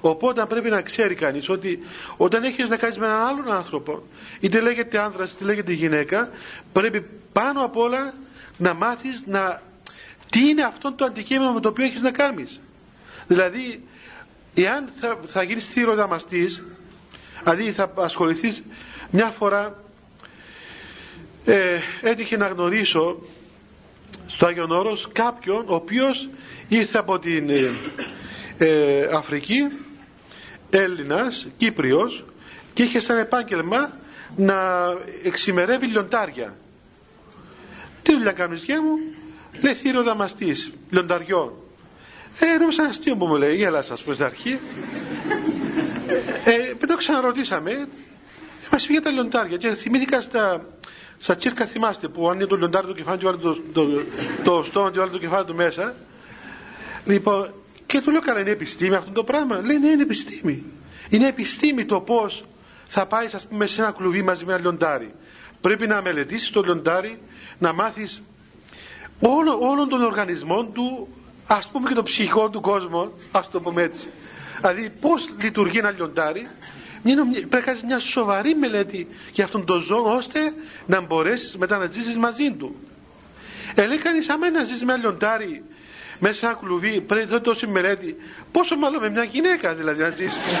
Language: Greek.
Οπότε πρέπει να ξέρει κανείς ότι όταν έχεις να κάνεις με έναν άλλον άνθρωπο, είτε λέγεται άνδρας είτε λέγεται γυναίκα, πρέπει πάνω απ' όλα να μάθεις να... τι είναι αυτό το αντικείμενο με το οποίο έχεις να κάνεις. Δηλαδή, εάν θα, θα γίνεις θηροδαμαστής, δηλαδή θα ασχοληθείς μια φορά ε, έτυχε να γνωρίσω στο Άγιον Όρος κάποιον ο οποίος ήρθε από την ε, ε, Αφρική Έλληνας, Κύπριος και είχε σαν επάγγελμα να εξημερεύει λιοντάρια τι δουλειά κάνεις γεια μου; Λέει θύρο δαμαστής λιονταριών ε, νόμιζα ένα αστείο που μου λέει, γέλασα, ας πούμε, στην αρχή. Ε, το ξαναρωτήσαμε, ε, μας πήγε τα λιοντάρια και θυμήθηκα στα, στα τσίρκα θυμάστε που αν είναι το λιοντάρι το κεφάλι του βάλει το, το, το, το στόμα του βάλει το κεφάλι του μέσα. Λοιπόν, και του λέω καλά είναι επιστήμη αυτό το πράγμα. Λέει ναι είναι επιστήμη. Είναι επιστήμη το πώς θα πάεις ας πούμε σε ένα κλουβί μαζί με ένα λιοντάρι. Πρέπει να μελετήσεις το λιοντάρι, να μάθεις όλο, όλων των οργανισμών του, ας πούμε και το ψυχικό του κόσμου, ας το πούμε έτσι. Δηλαδή πώς λειτουργεί ένα λιοντάρι, πρέπει να κάνεις μια σοβαρή μελέτη για αυτόν τον ζώο ώστε να μπορέσεις μετά να ζήσεις μαζί του. Ε, λέει κανείς άμα να ζήσεις με ένα λιοντάρι μέσα σε κλουβί πρέπει να τόση μελέτη. Πόσο μάλλον με μια γυναίκα δηλαδή να ζήσει.